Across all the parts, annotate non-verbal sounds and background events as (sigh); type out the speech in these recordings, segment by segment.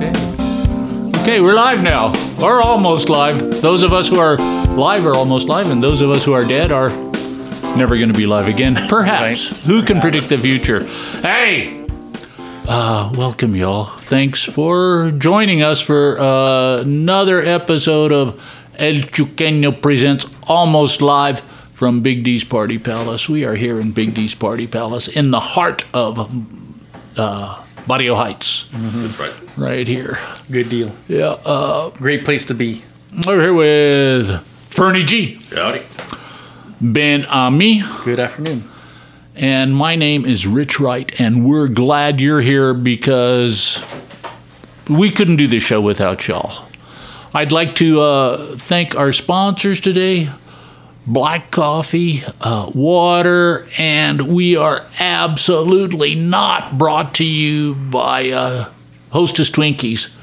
Okay, we're live now, or almost live. Those of us who are live are almost live, and those of us who are dead are never going to be live again. (laughs) Perhaps. Who can predict the future? Hey! Uh, welcome, y'all. Thanks for joining us for uh, another episode of El Chuqueño Presents Almost Live from Big D's Party Palace. We are here in Big D's Party Palace in the heart of uh, Barrio Heights, That's right. right here. Good deal. Yeah, uh, Great place to be. we're here with Fernie G, Howdy. Ben Ami, Good afternoon. and my name is Rich Wright, and we're glad you're here because we couldn't do this show without y'all. I'd like to uh, thank our sponsors today Black Coffee, uh, Water, and we are absolutely not brought to you by uh, Hostess Twinkies.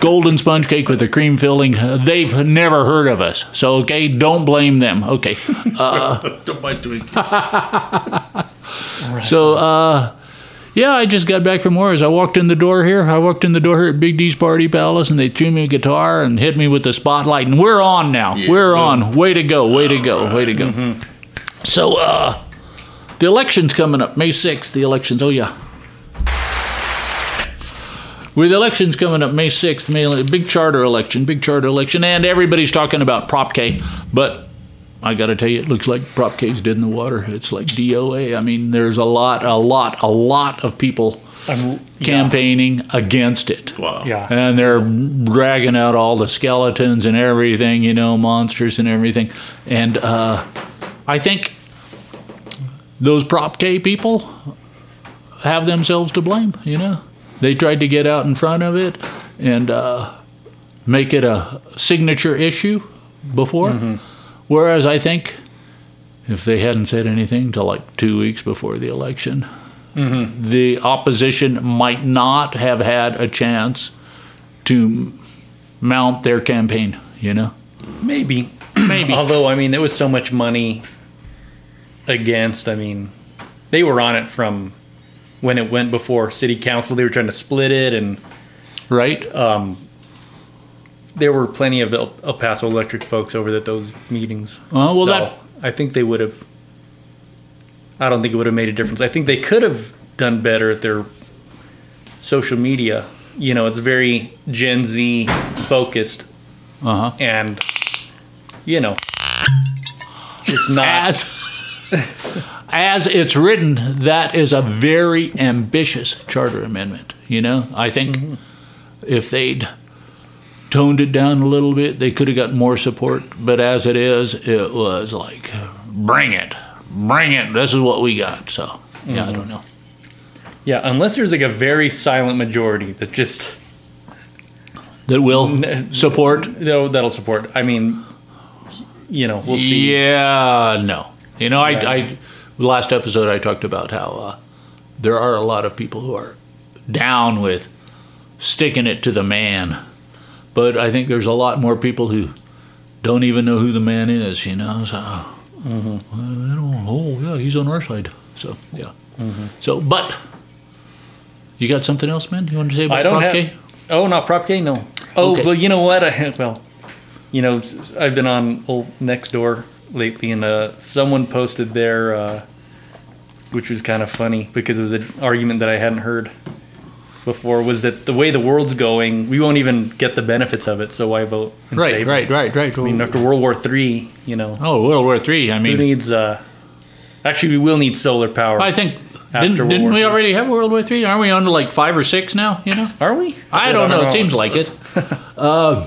Golden sponge cake with a cream filling. Uh, they've never heard of us. So, okay, don't blame them. Okay. (laughs) Don't mind Twinkies. (laughs) So, uh, yeah, I just got back from Warriors. I walked in the door here. I walked in the door here at Big D's Party Palace, and they threw me a guitar and hit me with the spotlight. And we're on now. Yeah. we're on. Way to go. Way to go. Way to go. So, uh, the election's coming up. May 6th, the elections. Oh, yeah. With elections coming up May 6th, May, big charter election, big charter election, and everybody's talking about Prop K. But I got to tell you, it looks like Prop K's dead in the water. It's like DOA. I mean, there's a lot, a lot, a lot of people I'm, campaigning against it. Wow. Yeah. And they're dragging out all the skeletons and everything, you know, monsters and everything. And uh, I think those Prop K people have themselves to blame, you know. They tried to get out in front of it and uh, make it a signature issue before. Whereas I think if they hadn't said anything till like two weeks before the election, mm-hmm. the opposition might not have had a chance to mount their campaign, you know? Maybe. (clears throat) Maybe. Although, I mean, there was so much money against. I mean, they were on it from when it went before city council. They were trying to split it, and right? Um, there were plenty of El, El Paso Electric folks over at those meetings. Oh, well, So, that- I think they would have. I don't think it would have made a difference. I think they could have done better at their social media. You know, it's very Gen Z focused, Uh huh. and you know, it's not. As, (laughs) as it's written, that is a very ambitious charter amendment, you know? I think if they'd toned it down a little bit, they could have got more support. But as it is, it was like, bring it, bring it. This is what we got. So, yeah, I don't know. Yeah, unless there's like a very silent majority that just That will N- support. that'll, that'll support. I mean, you know, we'll see. Yeah, no. You know, Yeah. I, I last episode I talked about how uh, there are a lot of people who are down with sticking it to the man, but I think there's a lot more people who don't even know who the man is. You know, so Mm-hmm. well, oh yeah, he's on our side. So yeah. Mm-hmm. So, but you got something else, man? You want to say about I don't Prop have. K? Oh, not Prop K. No. Oh, Okay. well, you know what? I, (laughs) well, you know, I've been on old Nextdoor lately, and uh, someone posted there, uh, which was kind of funny because it was an argument that I hadn't heard before. Was that the way the world's going, we won't even get the benefits of it. So why vote? Right, right, right, right. I mean, after World War Three, you know, oh, World War Three. I mean, who needs? Uh, actually, we will need solar power. I think After didn't, didn't we III. already have World War Three? Aren't we on to like five or six now? You know, Are we? I don't know. It seems like it. (laughs) uh,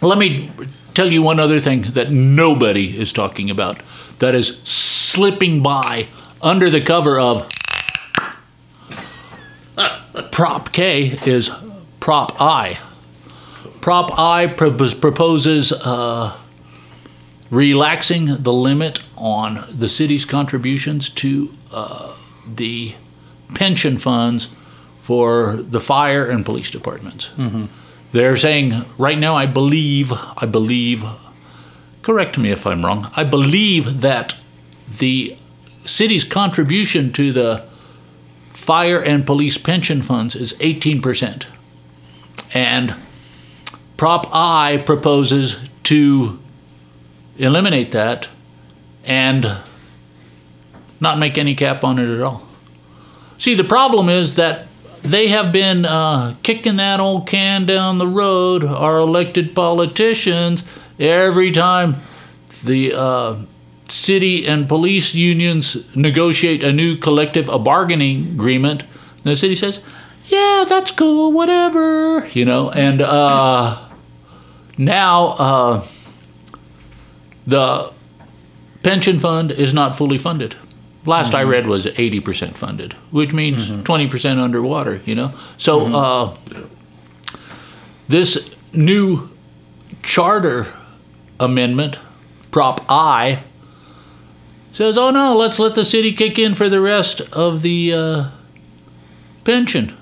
let me tell you one other thing that nobody is talking about. That is slipping by under the cover of Prop K is Prop I. Prop I propos- proposes uh, relaxing the limit on the city's contributions to uh, the pension funds for the fire and police departments. They're saying right now, I believe, I believe, correct me if I'm wrong, I believe that the city's contribution to the fire and police pension funds is 18%. and Prop I proposes to eliminate that and not make any cap on it at all. See, the problem is that they have been uh, kicking that old can down the road, our elected politicians, every time the uh, city and police unions negotiate a new collective a bargaining agreement. The city says, "Yeah, that's cool, whatever," you know. And uh, now uh, the pension fund is not fully funded. Last I read was 80% funded, which means 20% underwater, you know? So uh, this new charter amendment, Prop I, says, oh no, let's let the city kick in for the rest of the uh, pension.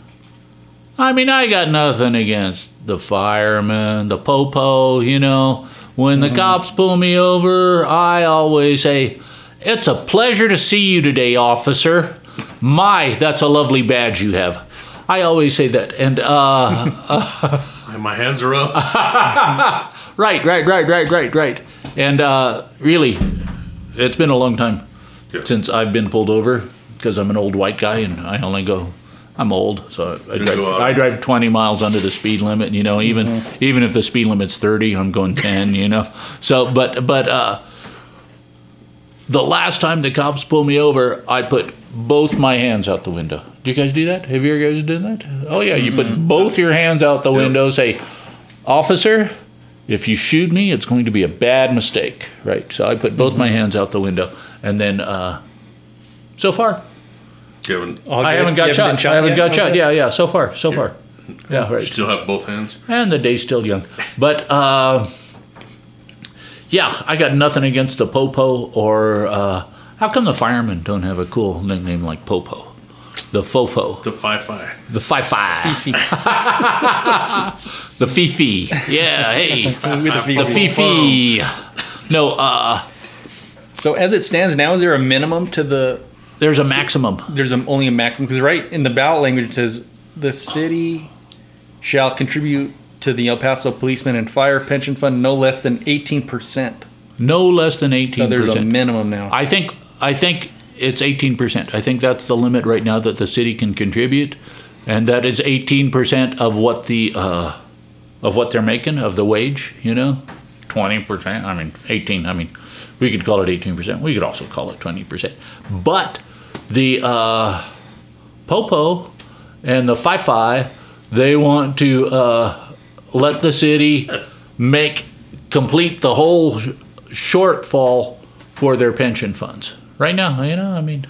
I mean, I got nothing against the firemen, the popo, you know. When the cops pull me over, I always say, It's a pleasure to see you today, officer. My, that's a lovely badge you have. I always say that. And, uh, (laughs) And my hands are up. (laughs) right, right, right, right, right, right. And, uh, really, it's been a long time Yeah. since I've been pulled over because I'm an old white guy and I only go. I'm old, so I drive. I drive 20 miles under the speed limit. You know, even even if the speed limit's 30, I'm going 10. You know, so but but uh, the last time the cops pulled me over, I put both my hands out the window. Do you guys do that? Have you guys done that? Oh yeah, you put both your hands out the window. Say, officer, if you shoot me, it's going to be a bad mistake, right? So I put both my hands out the window, and then uh, so far Kevin, I haven't got You shot. I haven't yet? got shot. Yeah, yeah. So far, so far. Yeah, you right. still have both hands? And the day's still young, but uh, yeah, I got nothing against the popo or uh, how come the firemen don't have a cool nickname like popo? The fofo, The five five. the fi fi, the fifi. Yeah, hey, (laughs) the the fifi. fifi. No, uh, So as it stands now, is there a minimum to the? there's a maximum. There's a, only a maximum because right in the ballot language it says the city shall contribute to the El Paso Policeman and Fire Pension Fund no less than eighteen percent. No less than eighteen So there's a minimum now. I think I think it's eighteen percent. I think that's the limit right now that the city can contribute, and that is eighteen percent of what the uh, of what they're making of the wage. You know, twenty percent. I mean, eighteen. I mean, we could call it eighteen percent. We could also call it twenty percent. But the uh, popo and the fi fi, they want to uh, let the city make complete the whole sh- shortfall for their pension funds. Right now, you know, I mean,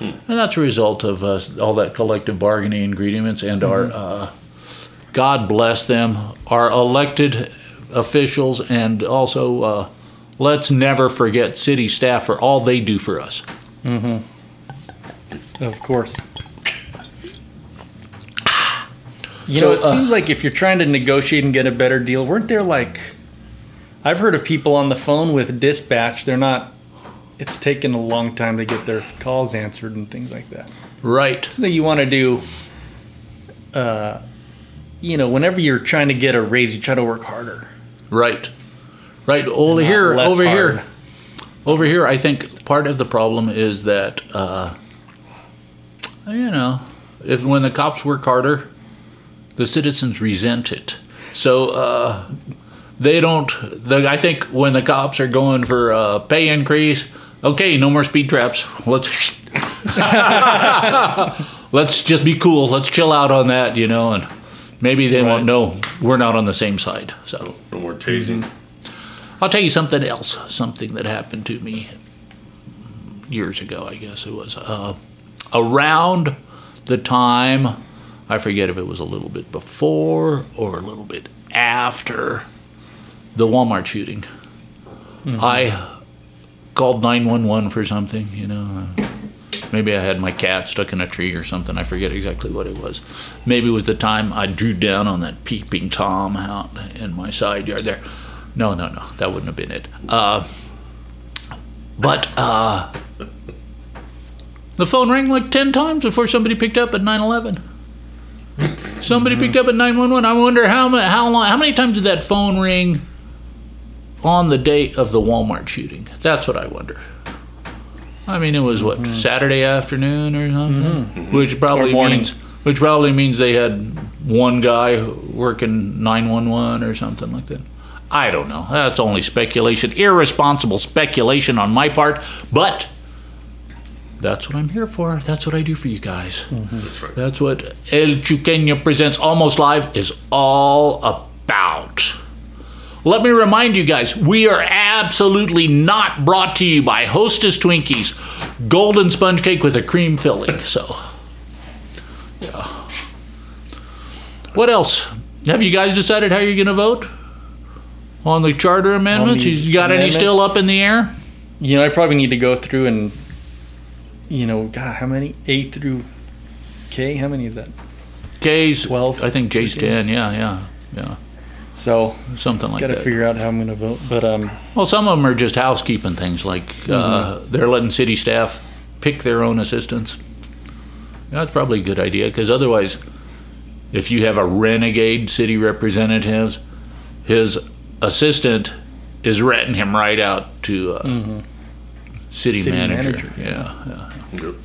and that's a result of uh, all that collective bargaining agreements and our, uh, God bless them, our elected officials, and also uh, let's never forget city staff for all they do for us. Mm-hmm. Of course. (sighs) You know, it uh, seems like if you're trying to negotiate and get a better deal, weren't there like I've heard of people on the phone with dispatch, they're not it's taken a long time to get their calls answered and things like that. Right. So you want to do uh you know, whenever you're trying to get a raise, you try to work harder. Right. Right. Over here, over hard. here, over here. I think part of the problem is that, uh, you know, if when the cops work harder, the citizens resent it. So uh, they don't. The, I think when the cops are going for a pay increase, okay, no more speed traps. Let's (laughs) let's just be cool. Let's chill out on that, you know, and maybe they won't Right. know we're not on the same side. So. No more tasing. I'll tell you something else, something that happened to me years ago, I guess it was. Uh, around the time, I forget if it was a little bit before or a little bit after the Walmart shooting, I called 911 for something, you know. uh, Maybe I had my cat stuck in a tree or something. I forget exactly what it was. Maybe it was the time I drew down on that peeping Tom out in my side yard there. No, no, no. That wouldn't have been it. Uh, but uh, the phone rang like 10 times before somebody picked up at 911. Somebody picked up at 911. I wonder how how long how many times did that phone ring on the date of the Walmart shooting? That's what I wonder. I mean, it was what mm-hmm. Saturday afternoon or something, mm-hmm. Mm-hmm. which probably Or morning. means which probably means they had one guy working 911 or something like that. I don't know. That's only speculation, irresponsible speculation on my part, but that's what I'm here for. That's what I do for you guys. That's right. That's what El Chuqueño Presents Almost Live is all about. Let me remind you guys, we are absolutely not brought to you by Hostess Twinkies, golden sponge cake with a cream filling. So, yeah. What else? Have you guys decided how you're going to vote on the charter amendments? You got any still up in the air? You know, I probably need to go through and, you know, God, how many? A through K? How many is that? K's 12, I think J's 10. Yeah, yeah, yeah. So, Something like got to that. figure out how I'm going to vote. But, um, Well, some of them are just housekeeping things, like uh, they're letting city staff pick their own assistants. That's probably a good idea, because otherwise, if you have a renegade city representative, his assistant is renting him right out to uh, city, City manager. manager. Yeah, yeah. Good.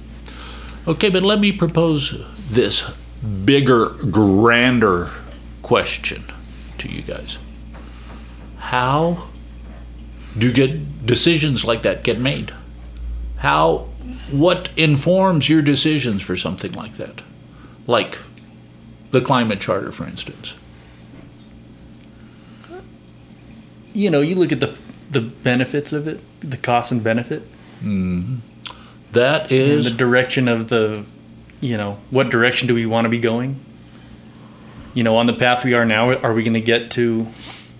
Okay, but let me propose this bigger, grander question to you guys. How do get decisions like that get made? How what informs your decisions for something like that? Like the climate charter for instance. you know, you look at the the benefits of it, the cost and benefit, mm-hmm. That is and the direction of the, you know, what direction do we want to be going? You know, on the path we are now, are we going to get to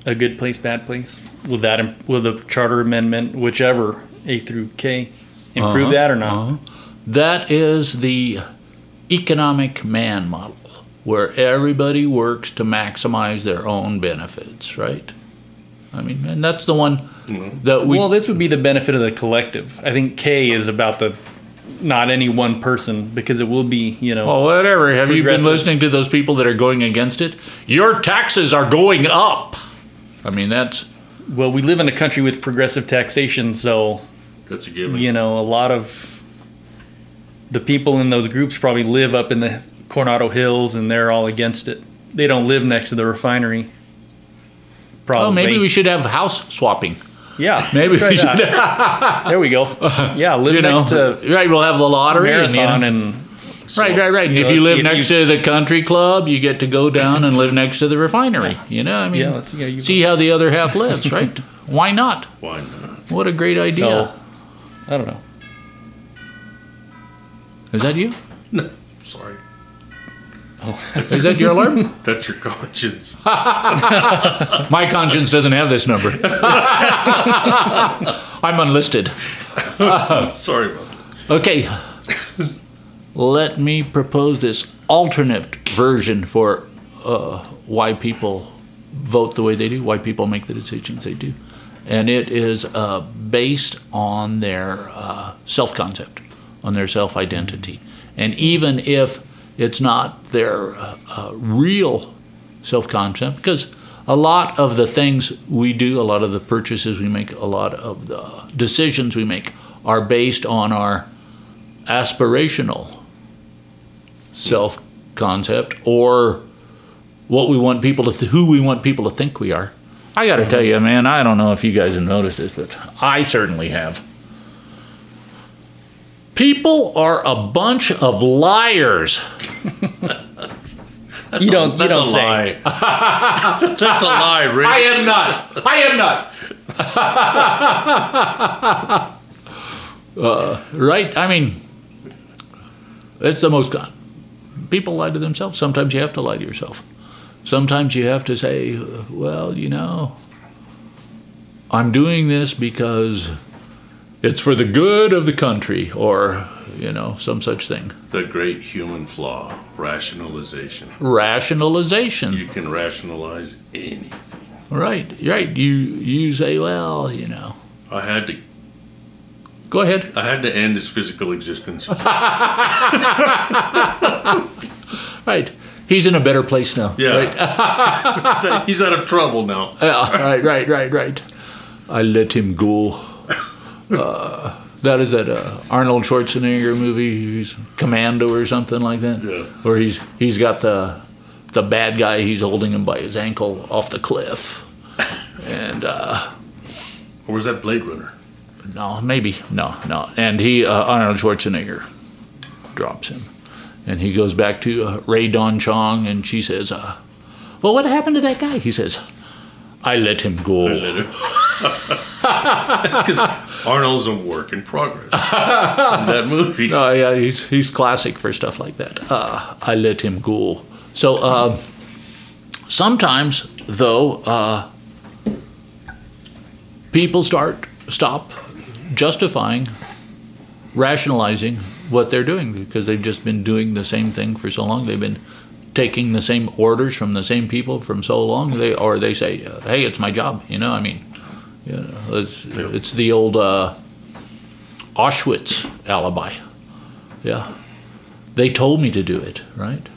a good place, bad place? Will that im- will the charter amendment, whichever A through K, improve Uh-huh, that or not? uh-huh. That is the economic man model, where everybody works to maximize their own benefits, right? I mean, and that's the one that we. well, this would be the benefit of the collective. I think K is about the not any one person because it will be, you know, well, whatever. Have you been listening to those people that are going against it? Your taxes are going up. I mean, that's well, we live in a country with progressive taxation, so That's a given. you know, a lot of the people in those groups probably live up in the Coronado Hills and they're all against it. They don't live next to the refinery. Probably. oh, maybe we should have house swapping. Yeah. (laughs) Maybe try we should. that. (laughs) There we go. Yeah, live You know, next to right? We'll have the lottery and, you know- Marathon and Right, right, right. And you if know, you live if next you- to the country club, you get to go down and live (laughs) next to the refinery. You know, I mean, Yeah, let's- yeah, you- see how the other half lives, right? Why not? Why not? What a great idea. so I don't know. Is that you? No, sorry. (laughs) Is that your alarm? (laughs) That's your conscience. (laughs) My conscience doesn't have this number. I'm unlisted. Sorry about that. Okay. Let me propose this alternate version for uh, why people vote the way they do, why people make the decisions they do. And it is uh, based on their uh, self concept, on their self identity. And even if it's not their uh, uh, real self concept, because a lot of the things we do, a lot of the purchases we make, a lot of the decisions we make are based on our aspirational self concept or what we want people to th- who we want people to think we are. I got to tell you, man, I don't know if you guys have noticed this, but I certainly have. People are a bunch of liars. (laughs) you don't. You That's don't a say. lie. (laughs) That's a lie, Rick. I am not. I am not. (laughs) uh, right? I mean, it's the most con- people lie to themselves. Sometimes you have to lie to yourself. Sometimes you have to say, well, you know, I'm doing this because it's for the good of the country, or you know, some such thing. The great human flaw, rationalization. Rationalization. You can rationalize anything. Right, right. You you say, well, you know. I had to Go ahead. I had to end his physical existence. (laughs) Right. he's in a better place now. Yeah. Right? He's (laughs) out- He's out of trouble now. Yeah, right, right, right, right. I let him go. Uh, that is that uh, Arnold Schwarzenegger movie, he's Commando or something like that. Yeah. Where he's he's got the the bad guy, he's holding him by his ankle off the cliff, and uh, Or was that Blade Runner? no, maybe no, no, and he uh, Arnold Schwarzenegger drops him, and he goes back to uh, Rae Dawn Chong, and she says, uh, "Well, what happened to that guy?" He says, "I let him go." (laughs) (laughs) That's because Arnold's a work in progress in that movie. (laughs) Oh yeah, he's he's classic for stuff like that. Uh, I let him go. So uh, sometimes, though, uh, people start stop justifying, rationalizing what they're doing because they've just been doing the same thing for so long. They've been taking the same orders from the same people from so long. They or they say, uh, "Hey, it's my job." You know, I mean, you know, it's it's the old uh, Auschwitz alibi. Yeah, they told me to do it, right?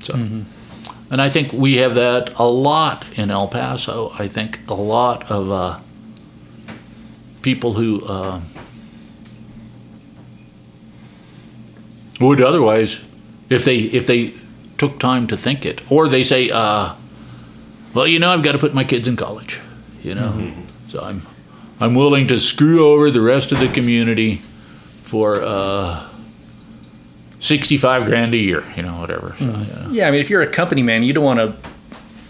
So, and I think we have that a lot in El Paso. I think a lot of uh, people who uh, would otherwise, if they if they took time to think it, or they say, uh, "Well, you know, I've got to put my kids in college," you know, so I'm I'm willing to screw over the rest of the community for uh, sixty-five grand a year, you know, whatever. So, yeah. Yeah, I mean, if you're a company man, you don't want to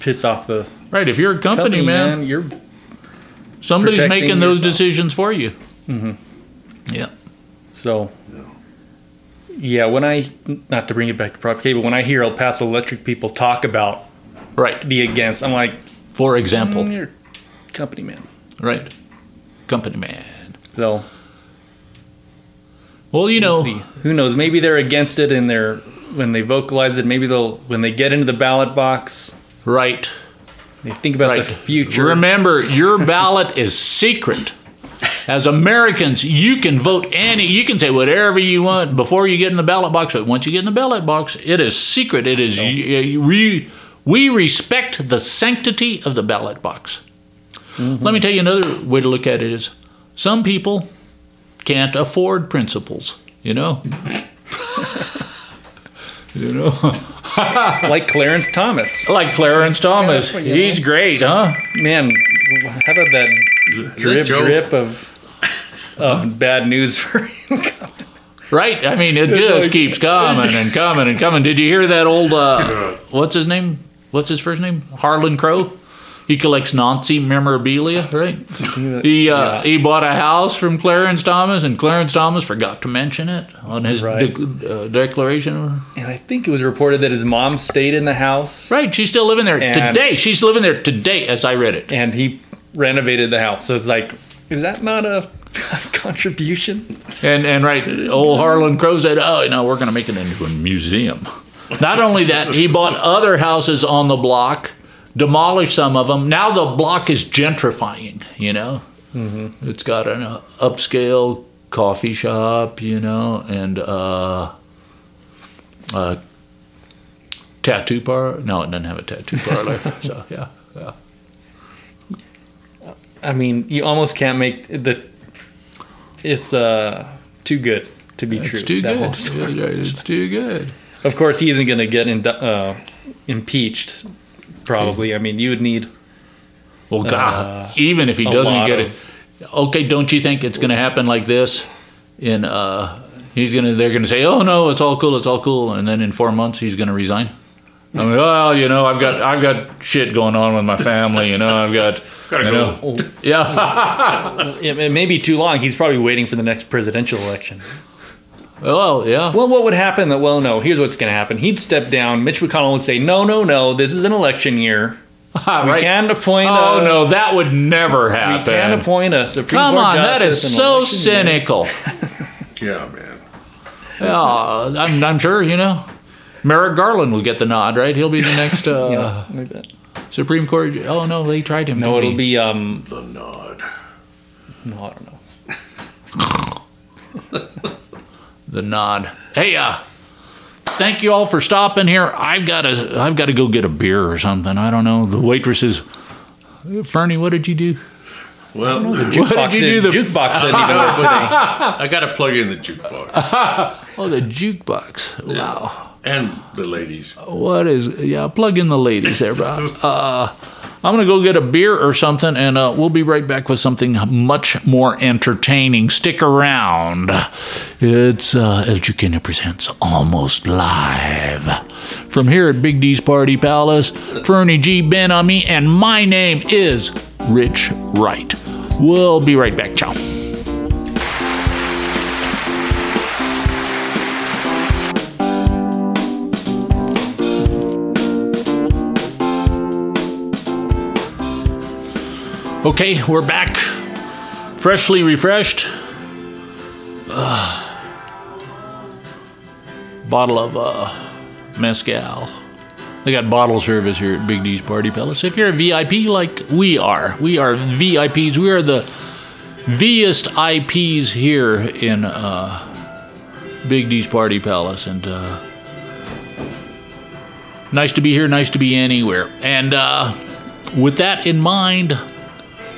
piss off the Right, if you're a company, company man, man. You're somebody's protecting making those yourself. decisions for you. Mm-hmm. Yeah. so. Yeah, when I not to bring it back to prop K, but when I hear El Paso Electric people talk about Right. the against, I'm like, For example, mm, you're company man. Right. Company man. So Well, you know, we'll see. Who knows? Maybe they're against it and they're when they vocalize it. Maybe they'll when they get into the ballot box, right. they think about Right. the future. Remember, your ballot is secret. As Americans, you can vote any, you can say whatever you want before you get in the ballot box. But once you get in the ballot box, it is secret. It is, we, we respect the sanctity of the ballot box. Let me tell you another way to look at it is some people can't afford principles, you know? (laughs) you know? (laughs) like Clarence Thomas. Like Clarence Thomas. Yeah, you He's great, huh? Man, how about that Is that drip Joe? drip of of bad news for (laughs) him? Right? I mean, it just keeps coming and coming and coming. Did you hear that old, uh, what's his name? What's his first name? Harlan Crow? He collects Nazi memorabilia, right? He uh, Yeah. he bought a house from Clarence Thomas, and Clarence Thomas forgot to mention it on his Right. de- uh, declaration. And I think it was reported that his mom stayed in the house Right? She's still living there And- today. She's living there today, as I read it. and he renovated the house. So it's like, is that not a (laughs) contribution? And and right, old Harlan Crow said, "Oh, no, we're going to make it into a museum." Not only that, he bought other houses on the block, demolished some of them. Now the block is gentrifying. You know, mm-hmm. it's got an uh, upscale coffee shop, you know, and uh, uh, tattoo parlor. No, it doesn't have a tattoo (laughs) parlor. so yeah, yeah. I mean, you almost can't make the. It's uh too good to be true. Too that good. whole story. It's too good. Of course, he isn't going to get in, uh, impeached. Probably. I mean, you would need Well, God, even if he doesn't get of- it, okay, don't you think it's going to happen like this? In uh, he's gonna, they're gonna say, oh no, it's all cool, it's all cool, and then in four months he's gonna resign. I mean, well, you know, I've got, I've got shit going on with my family, you know, I've got, (laughs) Gotta you go. yeah, It, it may be too long. He's probably waiting for the next presidential election. Well, yeah, Well, what would happen? That well, no. Here's what's going to happen. He'd step down. Mitch McConnell would say, "No, no, no. This is an election year. (laughs) We right. can't appoint. Oh a, no, that would never happen. We can't happen. appoint a Supreme Come Court on, that is so cynical. (laughs) Yeah, man. Yeah, I'm, I'm sure you know. Merrick Garland will get the nod, right? He'll be the next (laughs) uh, Yeah, like. Supreme Court. Oh no, they tried him. No, didn't it'll he? be um. The nod. No, I don't know. The nod. Hey, uh, thank you all for stopping here. I've got to I've got to go get a beer or something. I don't know. The waitresses. Fernie, what did you do? Well, Jukebox, did you do? didn't- The- jukebox didn't even work today. I got to plug in the jukebox (laughs) Oh, the jukebox. Wow. and the ladies. What is? Yeah, plug in the ladies there, bro. (laughs) Uh, I'm gonna go get a beer or something, and uh, we'll be right back with something much more entertaining. Stick around. It's uh, El Chuqueño presents Almost Live from here at Big D's Party Palace. Fernie G. Ben Ami, and my name is Rich Wright. We'll be right back. Ciao. Okay, we're back, freshly refreshed. Uh, bottle of uh. They got bottle service here at Big D's Party Palace. If you're a VIP like we are, we are VIPs. We are the Viest IPs here in uh, Big D's Party Palace, and uh, nice to be here. Nice to be anywhere. And uh, with that in mind,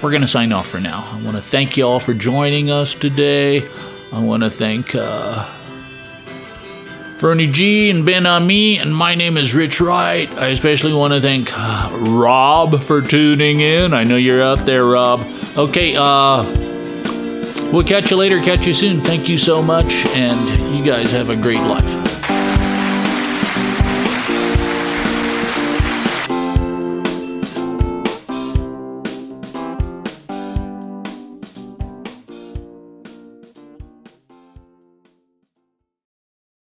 we're going to sign off for now. I want to thank you all for joining us today. I want to thank uh, Fernie G and Ben me, and my name is Rich Wright. I especially want to thank uh, Rob for tuning in. I know you're out there, Rob. Okay, uh, we'll catch you later. Catch you soon. Thank you so much, and you guys have a great life.